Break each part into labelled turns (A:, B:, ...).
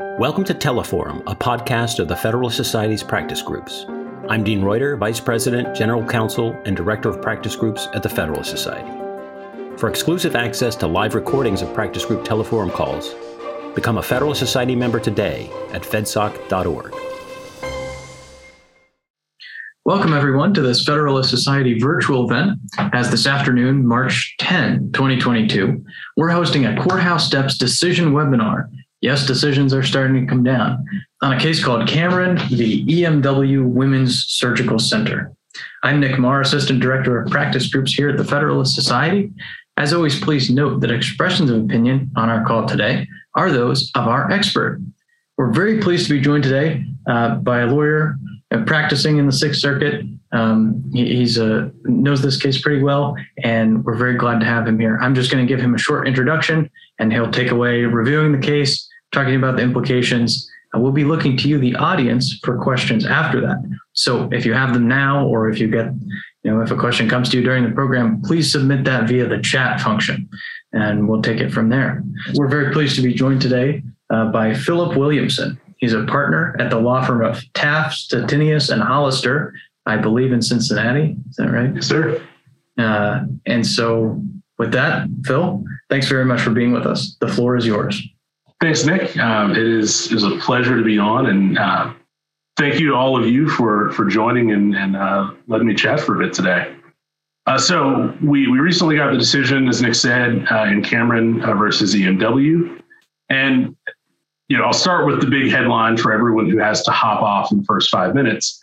A: Welcome to Teleforum, a podcast of the Federalist Society's practice groups. I'm Dean Reuter, Vice President, General Counsel, and Director of Practice Groups at the Federalist Society. For exclusive access to live recordings of practice group Teleforum calls, become a Federalist Society member today at fedsoc.org.
B: Welcome, everyone, to this Federalist Society virtual event. As this afternoon, March 10, 2022, we're hosting a Courthouse Steps decision webinar. Yes, decisions are starting to come down on a case called Cameron the EMW Women's Surgical Center. I'm Nick Marr, Assistant Director of Practice Groups here at the Federalist Society. As always, please note that expressions of opinion on our call today are those of our expert. We're very pleased to be joined today uh, by a lawyer practicing in the Sixth Circuit. Um, he, he's uh, knows this case pretty well, and we're very glad to have him here. I'm just going to give him a short introduction, and he'll take away reviewing the case, talking about the implications. And we'll be looking to you, the audience, for questions after that. So if you have them now, or if you get, you know, if a question comes to you during the program, please submit that via the chat function, and we'll take it from there. We're very pleased to be joined today uh, by Philip Williamson. He's a partner at the law firm of Taft, Stettinius, and Hollister, I believe in Cincinnati. Is that right?
C: Yes, sir.
B: Uh, and so, with that, Phil, thanks very much for being with us. The floor is yours.
C: Thanks, Nick. Um, it is is a pleasure to be on, and uh, thank you to all of you for for joining and, and uh, letting me chat for a bit today. Uh, so we we recently got the decision, as Nick said, uh, in Cameron uh, versus EMW, and you know, I'll start with the big headline for everyone who has to hop off in the first five minutes.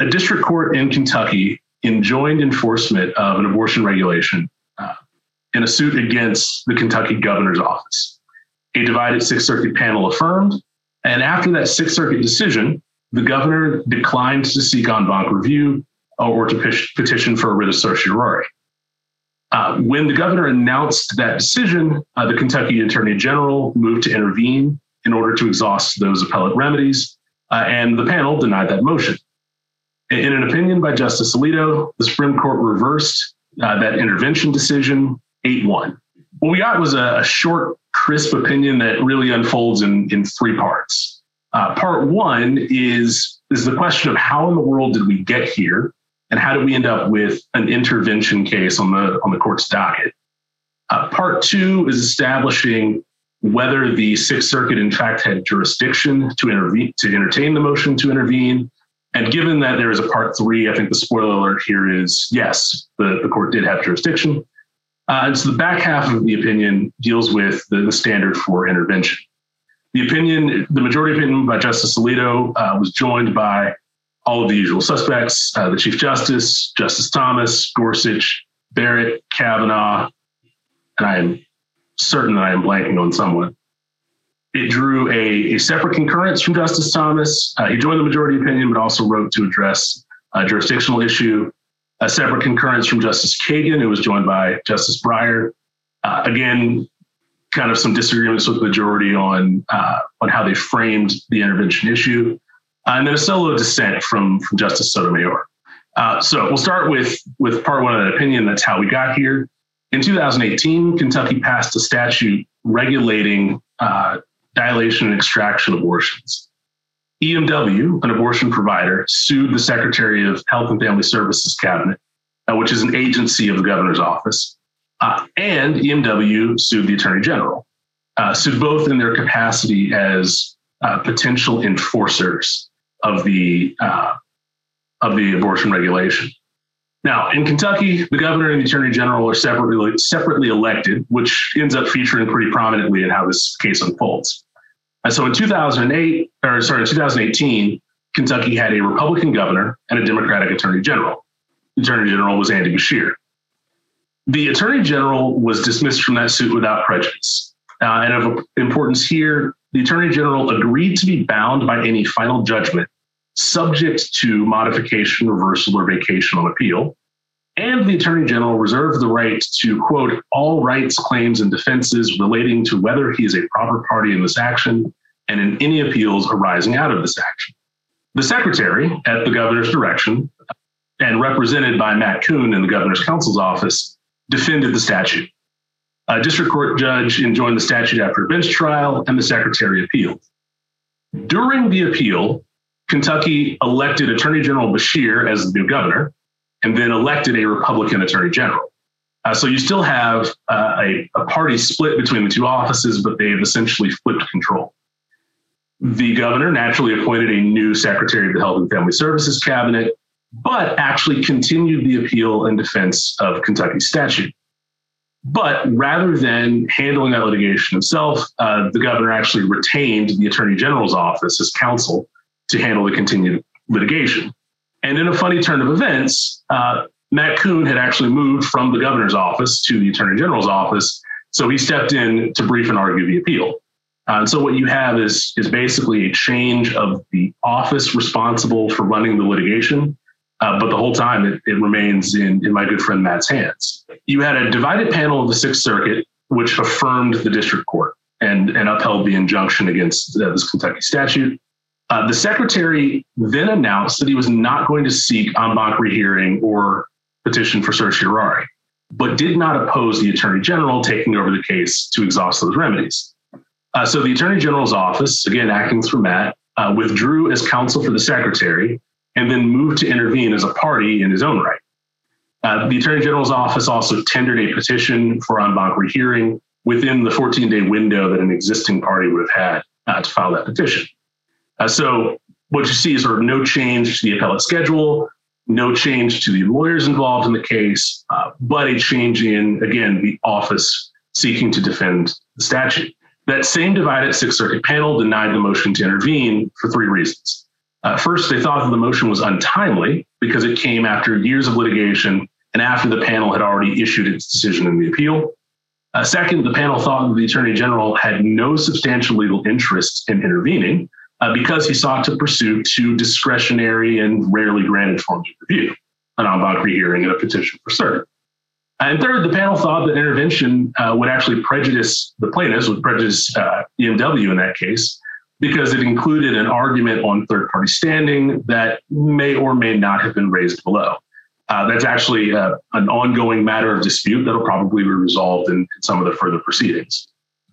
C: A district court in Kentucky enjoined enforcement of an abortion regulation uh, in a suit against the Kentucky governor's office. A divided Sixth Circuit panel affirmed, and after that Sixth Circuit decision, the governor declined to seek en banc review or to petition for a writ of certiorari. Uh, when the governor announced that decision, uh, the Kentucky Attorney General moved to intervene in order to exhaust those appellate remedies, uh, and the panel denied that motion. In an opinion by Justice Alito, the Supreme Court reversed uh, that intervention decision 8 1. What we got was a, a, short, crisp opinion that really unfolds in, in three parts. Uh, part one is, is the question of how in the world did we get here, and how did we end up with an intervention case on the, on the court's docket? Uh, part two is establishing whether the Sixth Circuit, in fact, had jurisdiction to intervene, to entertain the motion to intervene. And given that there is a part three, I think the spoiler alert here is yes, the, the court did have jurisdiction. Uh, and so the back half of the opinion deals with the, the, standard for intervention. The opinion, the majority opinion by Justice Alito uh, was joined by all of the usual suspects uh, the Chief Justice, Justice Thomas, Gorsuch, Barrett, Kavanaugh, and I am certain that I am blanking on someone. It drew a, a separate concurrence from Justice Thomas. Uh, he joined the majority opinion, but also wrote to address a jurisdictional issue. A separate concurrence from Justice Kagan, who was joined by Justice Breyer. Uh, again, kind of some disagreements with the majority on uh, on how they framed the intervention issue, uh, and then a solo dissent from from Justice Sotomayor. Uh, so we'll start with with part one of that opinion. That's how we got here. In 2018, Kentucky passed a statute regulating uh, dilation and extraction abortions. EMW, an abortion provider, sued the Secretary of Health and Family Services Cabinet, uh, which is an agency of the governor's office, uh, and EMW sued the Attorney General, uh, sued both in their capacity as uh, potential enforcers of the uh, of the abortion regulation. Now, in Kentucky, the governor and the attorney general are separately, separately elected, which ends up featuring pretty prominently in how this case unfolds. And so in 2008, or sorry, in 2018, Kentucky had a Republican governor and a Democratic attorney general. The attorney general was Andy Beshear. The attorney general was dismissed from that suit without prejudice. Uh, and of importance here, the attorney general agreed to be bound by any final judgment subject to modification, reversal, or vacation on appeal. And the Attorney General reserved the right to, quote, all rights, claims, and defenses relating to whether he is a proper party in this action and in any appeals arising out of this action. The Secretary, at the governor's direction, and represented by Matt Kuhn in the governor's counsel's office, defended the statute. A district court judge enjoined the statute after a bench trial, and the secretary appealed. During the appeal, Kentucky elected Attorney General Beshear as the new governor and then elected a Republican Attorney General. Uh, so you still have uh, a, a party split between the two offices, but they've essentially flipped control. The governor naturally appointed a new Secretary of the Health and Family Services Cabinet, but actually continued the appeal and defense of Kentucky statute. But rather than handling that litigation himself, uh, the governor actually retained the Attorney General's office as counsel to handle the continued litigation. And in a funny turn of events, uh, Matt Kuhn had actually moved from the governor's office to the attorney general's office. So he stepped in to brief and argue the appeal. Uh, and so what you have is, is basically a change of the office responsible for running the litigation. Uh, but the whole time it, it remains in, in my good friend Matt's hands. You had a divided panel of the Sixth Circuit, which affirmed the district court and, and upheld the injunction against uh, this Kentucky statute. Uh, the secretary then announced that he was not going to seek en banc rehearing or petition for certiorari, but did not oppose the attorney general taking over the case to exhaust those remedies. Uh, so the attorney general's office, again acting through Matt, uh, withdrew as counsel for the secretary and then moved to intervene as a party in his own right. Uh, the attorney general's office also tendered a petition for en banc rehearing within the 14 day window that an existing party would have had uh, to file that petition. Uh, so what you see is sort of no change to the appellate schedule, no change to the lawyers involved in the case, uh, but a change in, again, the office seeking to defend the statute. That same divided Sixth Circuit panel denied the motion to intervene for three reasons. Uh, first, they thought that the motion was untimely because it came after years of litigation and after the panel had already issued its decision in the appeal. Uh, second, the panel thought that the Attorney General had no substantial legal interest in intervening uh, because he sought to pursue two discretionary and rarely granted forms of review an en banc rehearing and a petition for cert. And third, the panel thought that intervention uh, would actually prejudice the plaintiffs, would prejudice uh, EMW in that case, because it included an argument on third party standing that may or may not have been raised below. Uh, that's actually uh, an ongoing matter of dispute that'll probably be resolved in, in some of the further proceedings.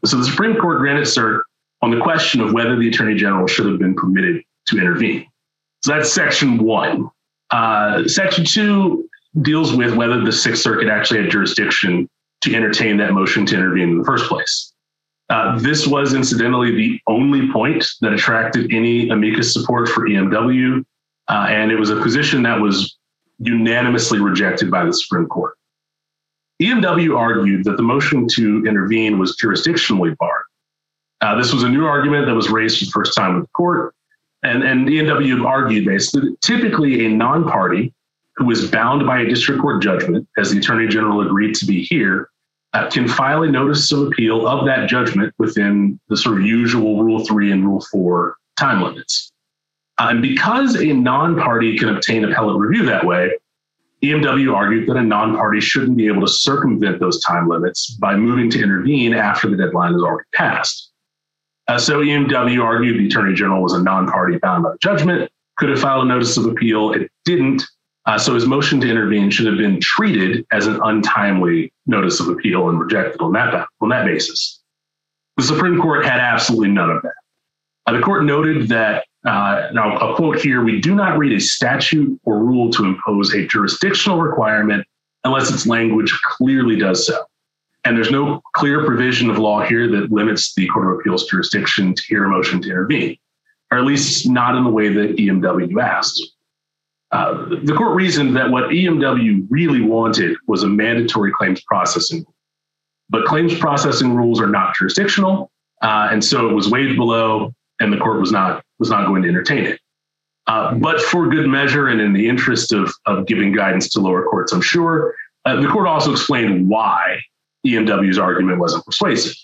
C: So the Supreme Court granted cert on the question of whether the Attorney General should have been permitted to intervene. So that's section one. Uh, section two deals with whether the Sixth Circuit actually had jurisdiction to entertain that motion to intervene in the first place. Uh, this was incidentally the only point that attracted any amicus support for EMW, uh, and it was a position that was unanimously rejected by the Supreme Court. EMW argued that the motion to intervene was jurisdictionally barred uh, this was a new argument that was raised for the first time with the court. And, and EMW argued basically that typically a non party who is bound by a district court judgment, as the Attorney General agreed to be here, uh, can file a notice of appeal of that judgment within the sort of usual Rule 3 and Rule 4 time limits. Uh, and because a non party can obtain appellate review that way, EMW argued that a non party shouldn't be able to circumvent those time limits by moving to intervene after the deadline is already passed. Uh, so EMW argued the Attorney General was a non-party bound by the judgment, could have filed a notice of appeal. It didn't. Uh, so his motion to intervene should have been treated as an untimely notice of appeal and rejected on that, on that basis. The Supreme Court had absolutely none of that. Uh, the court noted that, uh, now I'll quote here, we do not read a statute or rule to impose a jurisdictional requirement unless its language clearly does so. And there's no clear provision of law here that limits the Court of Appeals jurisdiction to hear a motion to intervene, or at least not in the way that EMW asked. Uh, the court reasoned that what EMW really wanted was a mandatory claims processing. But claims processing rules are not jurisdictional, uh, and so it was waived below, and the court was not was not going to entertain it. Uh, but for good measure and in the interest of, of giving guidance to lower courts, I'm sure, uh, the court also explained why EMW's argument wasn't persuasive.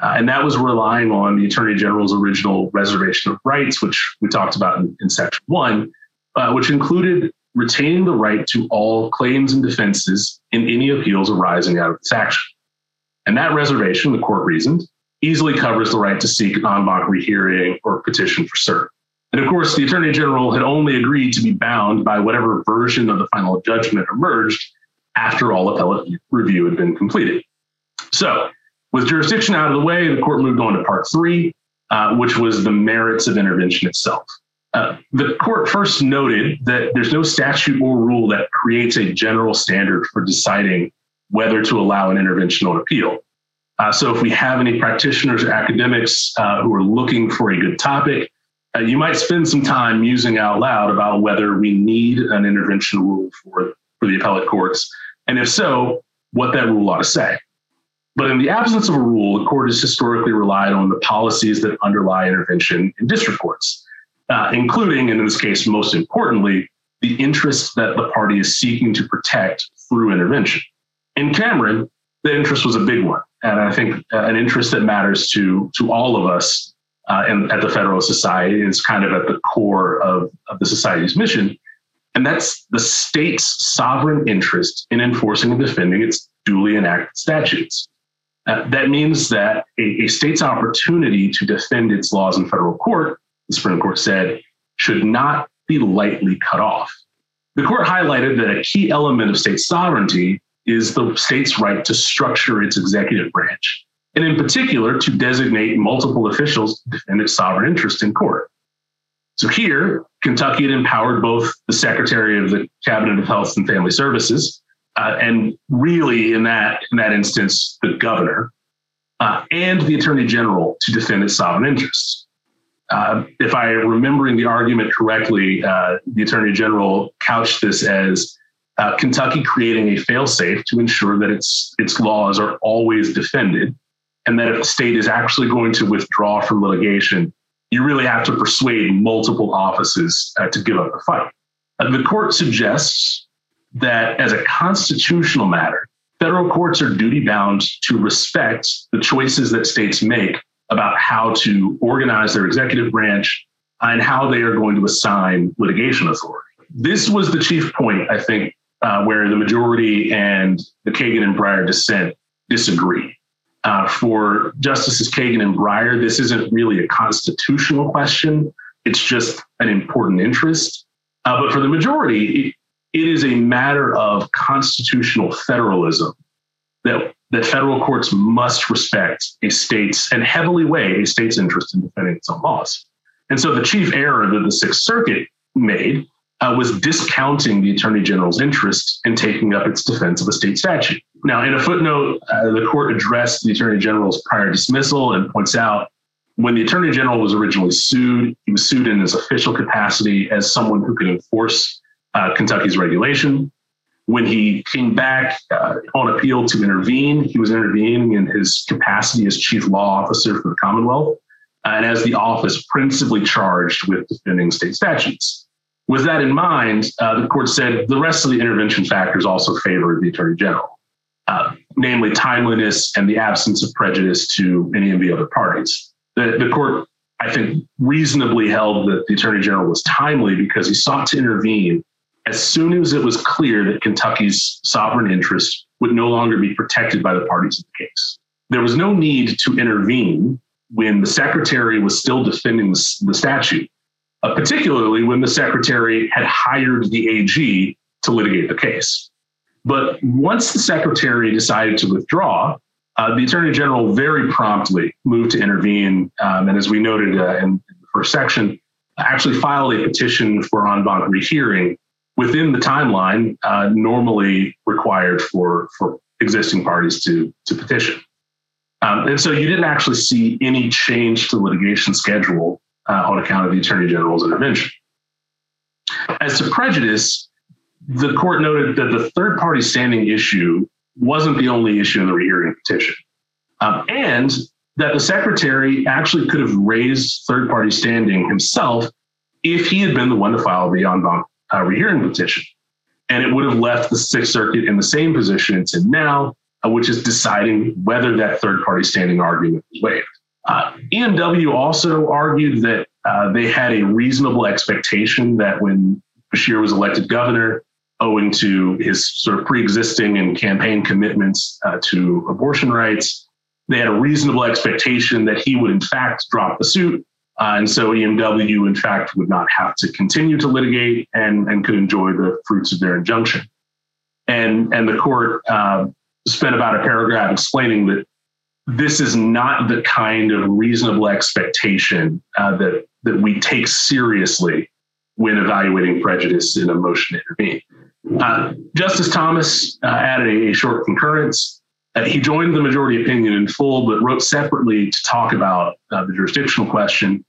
C: Uh, and that was relying on the Attorney General's original reservation of rights, which we talked about in, in Section 1, uh, which included retaining the right to all claims and defenses in any appeals arising out of this action. And that reservation, the court reasoned, easily covers the right to seek an en banc rehearing or petition for cert. And of course, the Attorney General had only agreed to be bound by whatever version of the final judgment emerged after all appellate review had been completed. So, with jurisdiction out of the way, the court moved on to part three, uh, which was the merits of intervention itself. Uh, the court first noted that there's no statute or rule that creates a general standard for deciding whether to allow an intervention on appeal. Uh, so, if we have any practitioners or academics uh, who are looking for a good topic, uh, you might spend some time musing out loud about whether we need an intervention rule for, for the appellate courts, and if so, what that rule ought to say. But in the absence of a rule, the court has historically relied on the policies that underlie intervention in district courts, uh, including, and in this case, most importantly, the interest that the party is seeking to protect through intervention. In Cameron, the interest was a big one, and I think uh, an interest that matters to to all of us uh, in, at the Federalist Society is kind of at the core of, of the society's mission, and that's the state's sovereign interest in enforcing and defending its duly enacted statutes. Uh, that means that a, a, state's opportunity to defend its laws in federal court, the Supreme Court said, should not be lightly cut off. The court highlighted that a key element of state sovereignty is the state's right to structure its executive branch, and in particular, to designate multiple officials to defend its sovereign interest in court. So here, Kentucky had empowered both the Secretary of the Cabinet of Health and Family Services uh, and really in that in that instance, the governor uh, and the attorney general to defend its sovereign interests. Uh, if I am remembering the argument correctly, uh, the attorney general couched this as uh, Kentucky creating a failsafe to ensure that its its laws are always defended, and that if the state is actually going to withdraw from litigation, you really have to persuade multiple offices uh, to give up the fight. the court suggests that as a constitutional matter, federal courts are duty bound to respect the choices that states make about how to organize their executive branch and how they are going to assign litigation authority. This was the chief point, I think, uh, where the majority and the Kagan and Breyer dissent disagree. Uh, for Justices Kagan and Breyer, this isn't really a constitutional question. It's just an important interest. Uh, but for the majority, it is a matter of constitutional federalism that, that federal courts must respect a state's and heavily weigh a state's interest in defending its own laws. And so the chief error that the Sixth Circuit made uh, was discounting the Attorney General's interest in taking up its defense of a state statute. Now, in a footnote, uh, the court addressed the Attorney General's prior dismissal and points out when the Attorney General was originally sued, he was sued in his official capacity as someone who could enforce uh, Kentucky's regulation. When he came back uh, on appeal to intervene, he was intervening in his capacity as chief law officer for the Commonwealth and as the office principally charged with defending state statutes. With that in mind, uh, the court said the rest of the intervention factors also favor the attorney general, uh, namely timeliness and the absence of prejudice to any of the other parties. The, the court, I think, reasonably held that the attorney general was timely because he sought to intervene as soon as it was clear that Kentucky's sovereign interests would no longer be protected by the parties in the case. There was no need to intervene when the secretary was still defending the, statute, uh, particularly when the secretary had hired the AG to litigate the case. But once the secretary decided to withdraw, uh, the attorney general very promptly moved to intervene. Um, and as we noted uh, in the first section, actually filed a petition for en banc rehearing within the timeline uh, normally required for for existing parties to to petition. Um, and so you didn't actually see any change to the litigation schedule uh, on account of the Attorney General's intervention. As to prejudice, the court noted that the third party standing issue wasn't the only issue in the rehearing petition, um, and that the secretary actually could have raised third party standing himself if he had been the one to file the en banc uh, rehearing petition. And it would have left the Sixth Circuit in the same position it's in now, uh, which is deciding whether that third party standing argument was waived. Uh, EMW also argued that uh, they had a reasonable expectation that when Beshear was elected governor, owing to his sort of pre existing and campaign commitments uh, to abortion rights, they had a reasonable expectation that he would, in fact, drop the suit uh, and so EMW, in fact, would not have to continue to litigate and, and could enjoy the fruits of their injunction. And, and the court uh, spent about a paragraph explaining that this is not the kind of reasonable expectation uh, that that we take seriously when evaluating prejudice in a motion to intervene. Uh, Justice Thomas uh, added a, a, short concurrence. Uh, he joined the majority opinion in full, but wrote separately to talk about uh, the jurisdictional question,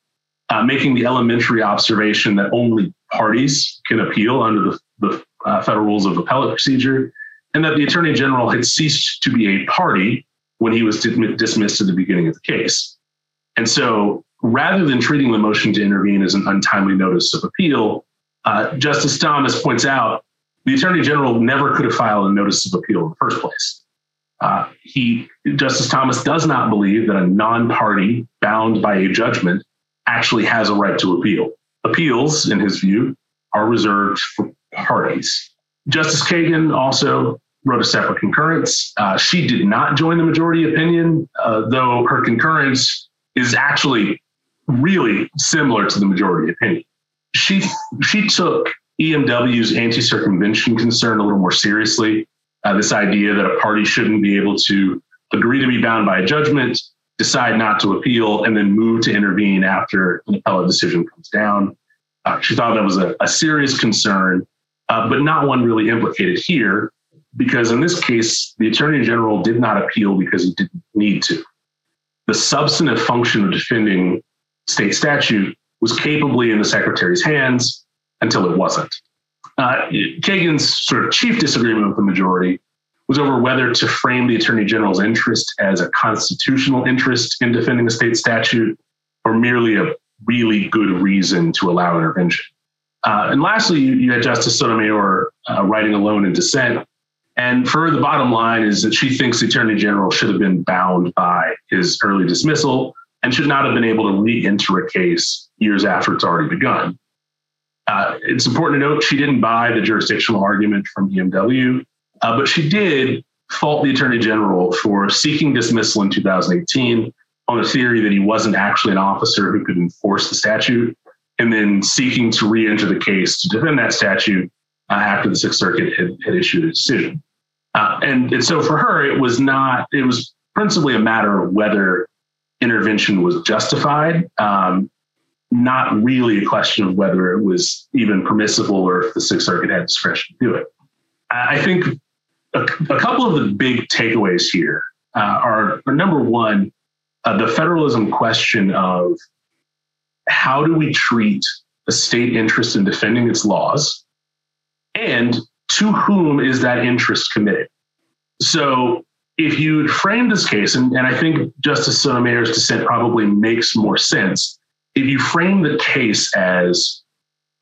C: uh, making the elementary observation that only parties can appeal under the, the federal rules of appellate procedure, and that the Attorney General had ceased to be a party when he was dismissed at the beginning of the case. And so rather than treating the motion to intervene as an untimely notice of appeal, uh, Justice Thomas points out the Attorney General never could have filed a notice of appeal in the first place. Uh, he, Justice Thomas does not believe that a non-party bound by a judgment actually has a right to appeal. Appeals, in his view, are reserved for parties. Justice Kagan also wrote a separate concurrence. Uh, she did not join the majority opinion, uh, though her concurrence is actually really similar to the majority opinion. She she took EMW's anti-circumvention concern a little more seriously. Uh, this idea that a party shouldn't be able to agree to be bound by a judgment, decide not to appeal, and then move to intervene after an appellate decision comes down. Uh, she thought that was a, a serious concern, uh, but not one really implicated here, because in this case, the Attorney General did not appeal because he didn't need to. The substantive function of defending state statute was capably in the secretary's hands until it wasn't. Uh, Kagan's sort of chief disagreement with the majority was over whether to frame the attorney general's interest as a constitutional interest in defending a state statute or merely a really good reason to allow intervention. Uh, and lastly, you, you, had Justice Sotomayor uh, writing alone in dissent. And for her, the bottom line is that she thinks the attorney general should have been bound by his early dismissal and should not have been able to re-enter a case years after it's already begun. Uh, it's important to note she didn't buy the jurisdictional argument from EMW, uh, but she did fault the attorney general for seeking dismissal in 2018 on the theory that he wasn't actually an officer who could enforce the statute, and then seeking to re-enter the case to defend that statute uh, after the Sixth Circuit had, had issued a decision. Uh, and, and so for her, it was not, it was principally a matter of whether intervention was justified, um, not really a question of whether it was even permissible or if the Sixth Circuit had discretion to do it. I think a, a couple of the big takeaways here uh, are, are, number one, uh, the federalism question of how do we treat a state interest in defending its laws and to whom is that interest committed? So if you frame this case, and, and I think Justice Sotomayor's dissent probably makes more sense, if you frame the case as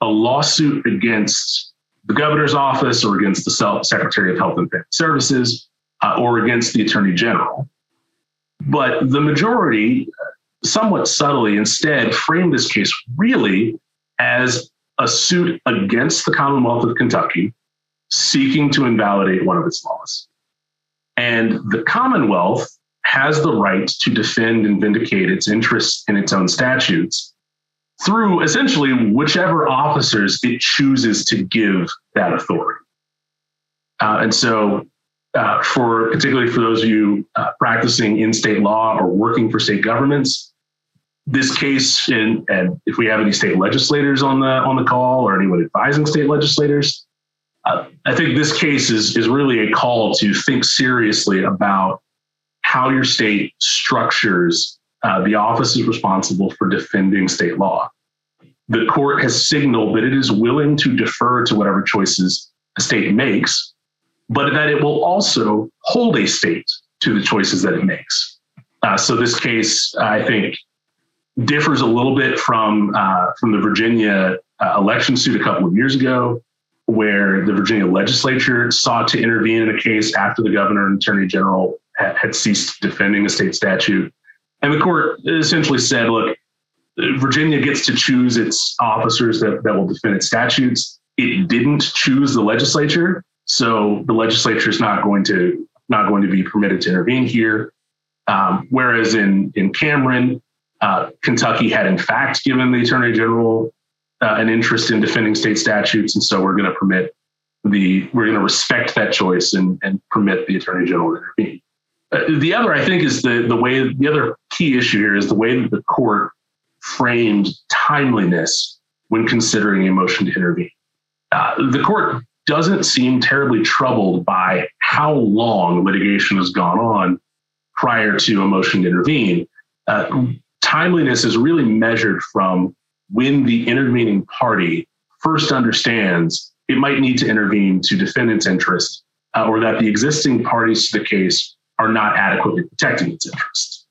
C: a lawsuit against the governor's office or against the Secretary of Health and Family Services uh, or against the Attorney General, but the majority, somewhat subtly, instead frame this case really as a suit against the Commonwealth of Kentucky seeking to invalidate one of its laws. And the Commonwealth has the right to defend and vindicate its interests in its own statutes through essentially whichever officers it chooses to give that authority. Uh, and so, uh, for particularly for those of you uh, practicing in state law or working for state governments, this case, and, and if we have any state legislators on the on the call or anyone advising state legislators, I think this case is, is really a call to think seriously about how your state structures uh, the is responsible for defending state law. The court has signaled that it is willing to defer to whatever choices a state makes, but that it will also hold a state to the choices that it makes. Uh, so this case, I think, differs a little bit from uh, from the Virginia uh, election suit a couple of years ago, where the Virginia legislature sought to intervene in a case after the governor and attorney general had, had ceased defending a state statute. And the court essentially said, look, Virginia gets to choose its officers that, that will defend its statutes. It didn't choose the legislature, so the legislature is not going to not going to be permitted to intervene here. Um, whereas in in Cameron, uh, Kentucky had in fact given the attorney general uh, an interest in defending state statutes, and so we're going to permit the we're going to respect that choice and, and permit the attorney general to intervene. The other, I think, is the the way the other key issue here is the way that the court framed timeliness when considering a motion to intervene. Uh, the court doesn't seem terribly troubled by how long litigation has gone on prior to a motion to intervene. Uh, timeliness is really measured from when the intervening party first understands it might need to intervene to defend its interest uh, or that the existing parties to the case are not adequately protecting its interests.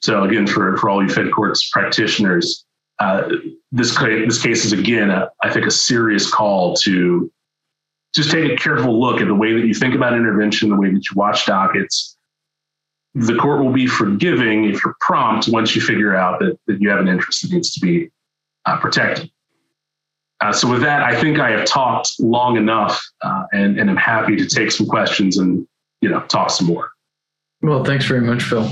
C: So again, for, for all you Fed courts practitioners, uh, this, this case is again, a, I think, a serious call to just take a careful look at the way that you think about intervention, the way that you watch dockets. The court will be forgiving if you're prompt once you figure out that, that you have an interest that needs to be uh, protected. Uh, so with that, I think I have talked long enough, uh, and and I'm happy to take some questions and you know talk some more.
B: Well, thanks very much, Phil.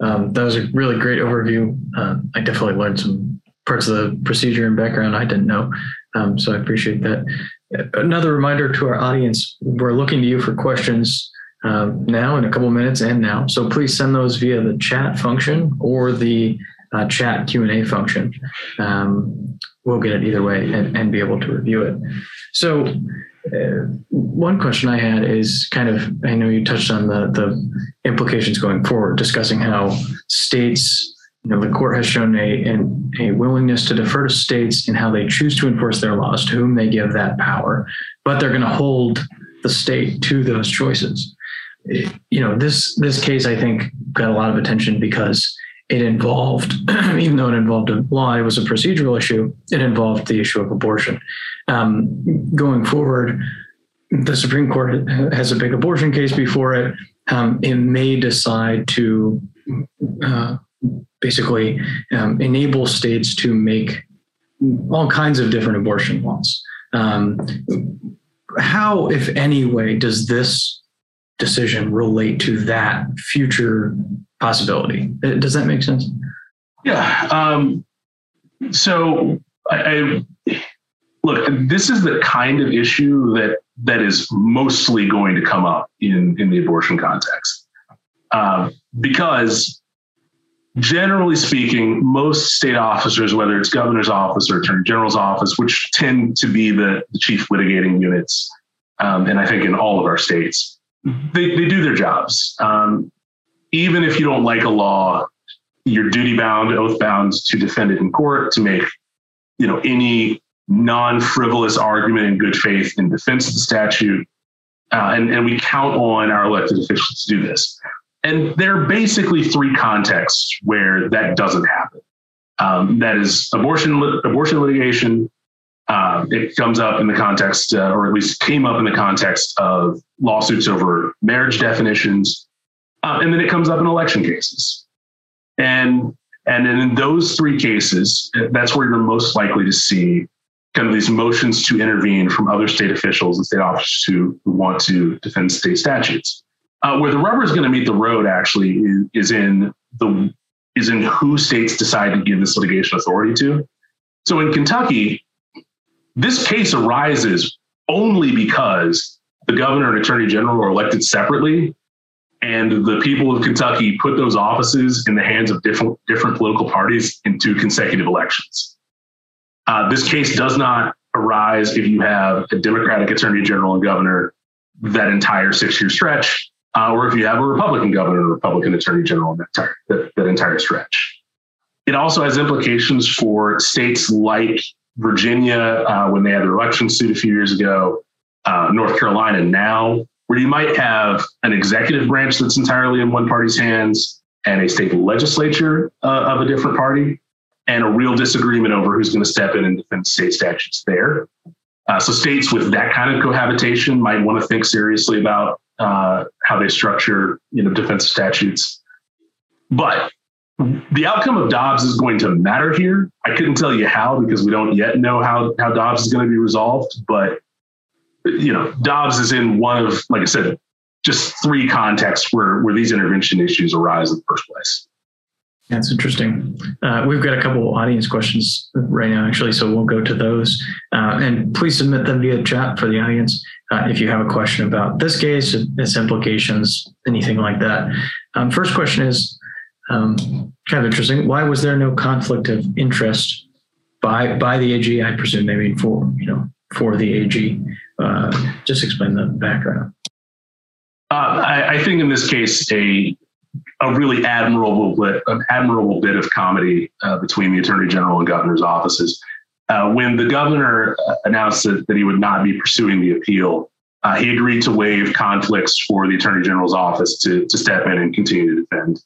B: Um, that was a really great overview. Uh, I definitely learned some parts of the procedure and background I didn't know, um, so I appreciate that. Another reminder to our audience: we're looking to you for questions um, now in a couple minutes and now. So please send those via the chat function or the uh, chat Q and A function. Um, we'll get it either way and, and be able to review it. So, uh, one question I had is kind of I know you touched on the the implications going forward, discussing how states. You know, the court has shown a, a willingness to defer to states in how they choose to enforce their laws, to whom they give that power, but they're going to hold the state to those choices. You know, this this case I think got a lot of attention because it involved, even though it involved a law, it was a procedural issue. It involved the issue of abortion. Um, going forward, the Supreme Court has a big abortion case before it. Um, it may decide to uh, basically um, enable states to make all kinds of different abortion laws. Um, how, if any way, does this decision relate to that future possibility. Uh, does that make sense?
C: Yeah. Um, so I, I, look. This is the kind of issue that that is mostly going to come up in in the abortion context, uh, because generally speaking, most state officers, whether it's governor's office or attorney general's office, which tend to be the, the chief litigating units, um, and I think in all of our states, they, they do their jobs. Um, even if you don't like a law, you're duty bound, oath bound to defend it in court, to make, you know, any non-frivolous argument in good faith in defense of the statute. Uh, and, and we count on our elected officials to do this. And there are basically three contexts where that doesn't happen. Um, that is abortion, abortion litigation. Uh, it comes up in the context, uh, or at least came up in the context of lawsuits over marriage definitions, uh, and then it comes up in election cases. And and in those three cases, that's where you're most likely to see kind of these motions to intervene from other state officials and state officers who, who want to defend state statutes. Uh, where the rubber is going to meet the road actually is in the is in who states decide to give this litigation authority to. So in Kentucky, this case arises only because the governor and attorney general are elected separately and the people of Kentucky put those offices in the hands of different different political parties in two consecutive elections. Uh, this case does not arise if you have a Democratic attorney general and governor that entire six year stretch, uh, or if you have a Republican governor and Republican attorney general that entire, that, that entire stretch. It also has implications for states like Virginia uh, when they had their election suit a few years ago, uh, North Carolina now, where you might have an executive branch that's entirely in one party's hands and a state legislature uh, of a different party and a real disagreement over who's going to step in and defend state statutes there. Uh, so states with that kind of cohabitation might want to think seriously about uh, how they structure, you know, defense statutes. But the outcome of Dobbs is going to matter here. I couldn't tell you how because we don't yet know how how Dobbs is going to be resolved. But you know, Dobbs is in one of, like I said, just three contexts where where these intervention issues arise in the first place.
B: That's interesting. Uh, we've got a couple audience questions right now, actually, so we'll go to those. Uh, and please submit them via chat for the audience uh, if you have a question about this case, its implications, anything like that. Um, first question is um, kind of interesting. Why was there no conflict of interest by by the AG? I presume they mean for you know for the AG. Uh, just explain the background.
C: Uh, I, I think in this case, a a really admirable bit, an admirable bit of comity uh, between the attorney general and governor's offices. Uh, when the governor uh, announced that, that he would not be pursuing the appeal, uh, he agreed to waive conflicts for the attorney general's office to, to step in and continue to defend.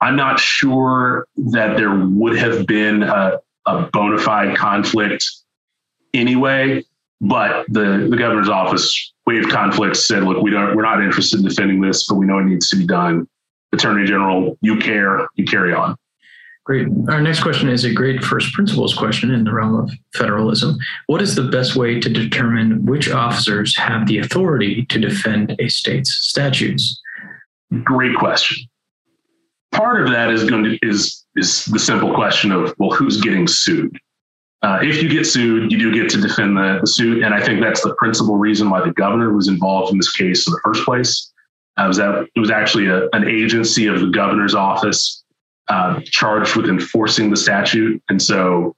C: I'm not sure that there would have been a, a bona fide conflict anyway, but the, the governor's office waived conflicts, said, look, we don't, we're not interested in defending this, but we know it needs to be done. Attorney General, you care, you carry on.
B: Great. Our next question is a great first principles question in the realm of federalism. What is the best way to determine which officers have the authority to defend a state's statutes?
C: Great question. Part of that is going to is is the simple question of well, who's getting sued? Uh, if you get sued, you do get to defend the, the, suit. And I think that's the principal reason why the governor was involved in this case in the first place. Uh, was that it was actually a, an agency of the governor's office uh, charged with enforcing the statute. And so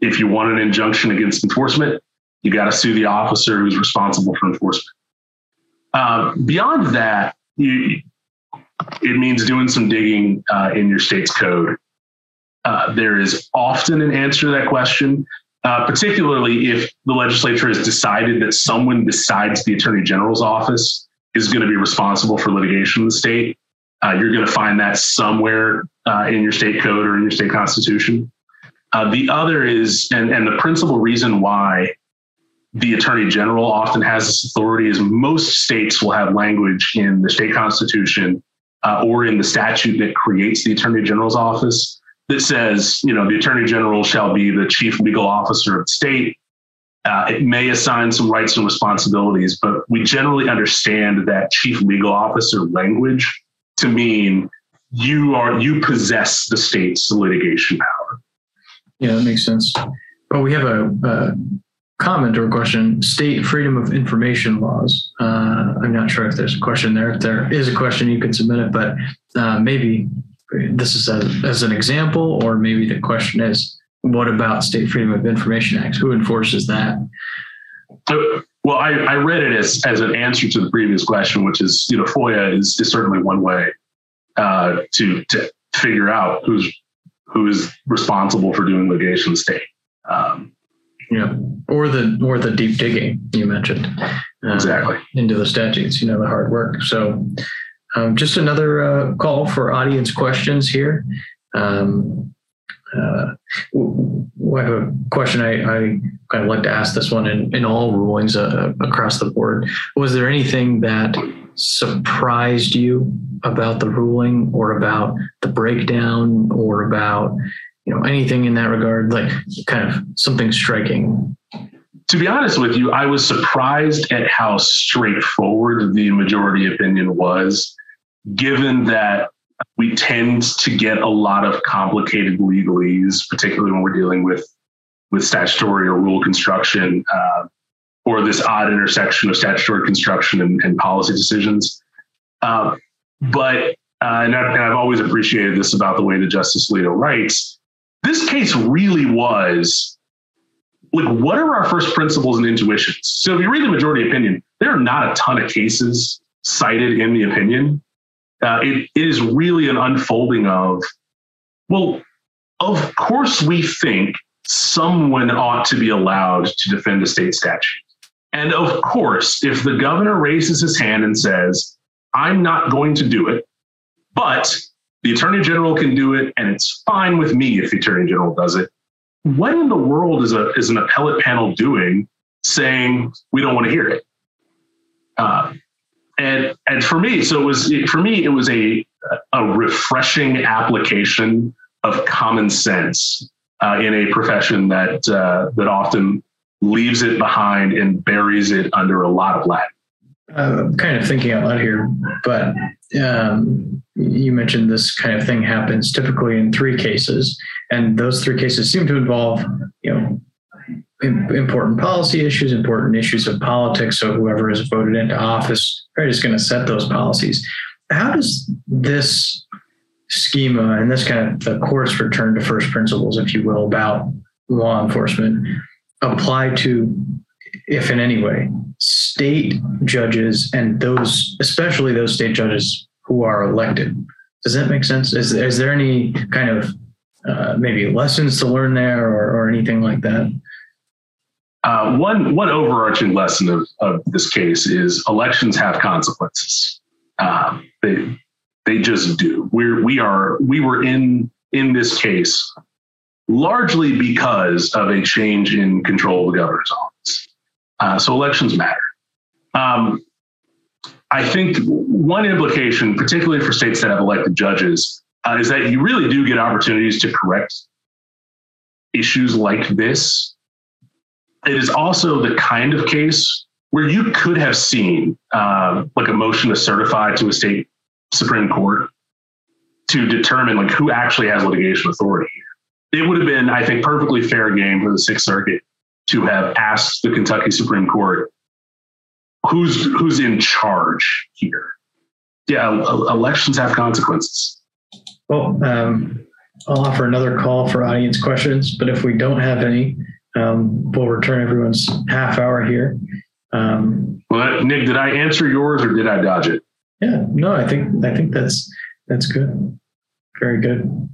C: if you want an injunction against enforcement, you got to sue the officer who's responsible for enforcement. Uh, beyond that, you, it means doing some digging uh, in your state's code uh, there is often an answer to that question, uh, particularly if the legislature has decided that someone besides the attorney general's office is going to be responsible for litigation in the state. Uh, you're going to find that somewhere uh, in your state code or in your state constitution. Uh, the other is, and, and the principal reason why the attorney general often has this authority is most states will have language in the state constitution uh, or in the statute that creates the attorney general's office that says, you know, the attorney general shall be the chief legal officer of the state. Uh, it may assign some rights and responsibilities, but we generally understand that chief legal officer language to mean you are you possess the state's litigation power.
B: Yeah, that makes sense. But we have a, a comment or question: state freedom of information laws. Uh, I'm not sure if there's a question there. If there is a question, you can submit it, but uh, maybe this is a, as an example, or maybe the question is, what about State Freedom of Information Act? Who enforces that?
C: Well, I, I read it as, as an answer to the previous question, which is, you know, FOIA is, is certainly one way uh, to to figure out who's who is responsible for doing litigation state. Um,
B: yeah, or the or the deep digging you mentioned.
C: Uh, exactly
B: into the statutes. You know, the hard work. So um, just another uh, call for audience questions here. Um, uh, a question I, I, kind of like to ask this one in, in all rulings uh, across the board. Was there anything that surprised you about the ruling or about the breakdown or about you know anything in that regard like kind of something striking
C: to be honest with you i was surprised at how straightforward the majority opinion was given that we tend to get a lot of complicated legalese, particularly when we're dealing with with statutory or rule construction, uh, or this odd intersection of statutory construction and, and policy decisions. Uh, but uh, and, I, have always appreciated this about the way that Justice Alito writes. This case really was like, what are our first principles and intuitions? So if you read the majority opinion, there are not a ton of cases cited in the opinion uh, it, is really an unfolding of, well, of course we think someone ought to be allowed to defend a state statute. And of course, if the governor raises his hand and says, I'm not going to do it, but the attorney general can do it, and it's fine with me if the attorney general does it. What in the world is a is an appellate panel doing saying we don't want to hear it? Uh, and and for me, so it was for me, it was a a refreshing application of common sense uh, in a profession that uh, that often leaves it behind and buries it under a lot of Latin.
B: I'm kind of thinking out loud here, but um, you mentioned this kind of thing happens typically in three cases, and those three cases seem to involve, you know, important policy issues, important issues of politics. So whoever is voted into office, right, is going to set those policies. How does this schema and this kind of the court's return to first principles, if you will, about law enforcement apply to, if in any way, state judges and those, especially those state judges who are elected? Does that make sense? Is, is there any kind of uh, maybe lessons to learn there or, or anything like that?
C: Uh, one one overarching lesson of, of this case is elections have consequences. Um, they they just do. We're we are we were in in this case largely because of a change in control of the governor's office. Uh, so elections matter. Um, I think one implication, particularly for states that have elected judges, uh, is that you really do get opportunities to correct issues like this it is also the kind of case where you could have seen uh, like a motion to certify to a state supreme court to determine like who actually has litigation authority It would have been, I think, perfectly fair game for the Sixth Circuit to have asked the Kentucky Supreme Court who's who's in charge here. Yeah, elections have consequences.
B: Well, um, I'll offer another call for audience questions, but if we don't have any, um, we'll return everyone's half hour here. Um,
C: well, Nick, did I answer yours or did I dodge it?
B: Yeah, no, I think I think that's that's good. Very good.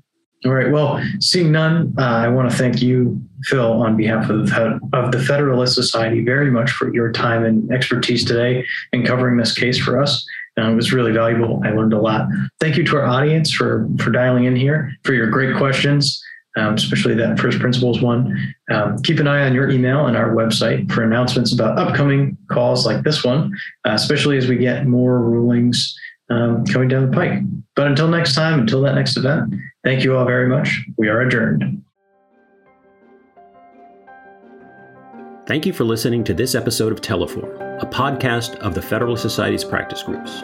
B: All right. Well, seeing none, uh, I want to thank you, Phil, on behalf of the, of the Federalist Society, very much for your time and expertise today in covering this case for us. Uh, it was really valuable. I learned a lot. Thank you to our audience for for dialing in here, for your great questions um, especially that first principles one. Um, keep an eye on your email and our website for announcements about upcoming calls like this one, uh, especially as we get more rulings um, coming down the pike. But until next time, until that next event, thank you all very much. We are adjourned.
A: Thank you for listening to this episode of Teleforum, a podcast of the Federalist Society's practice groups.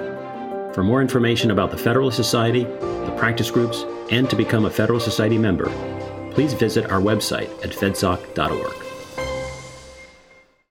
A: For more information about the Federalist Society, the practice groups, and to become a Federalist Society member, please visit our website at fedsoc.org.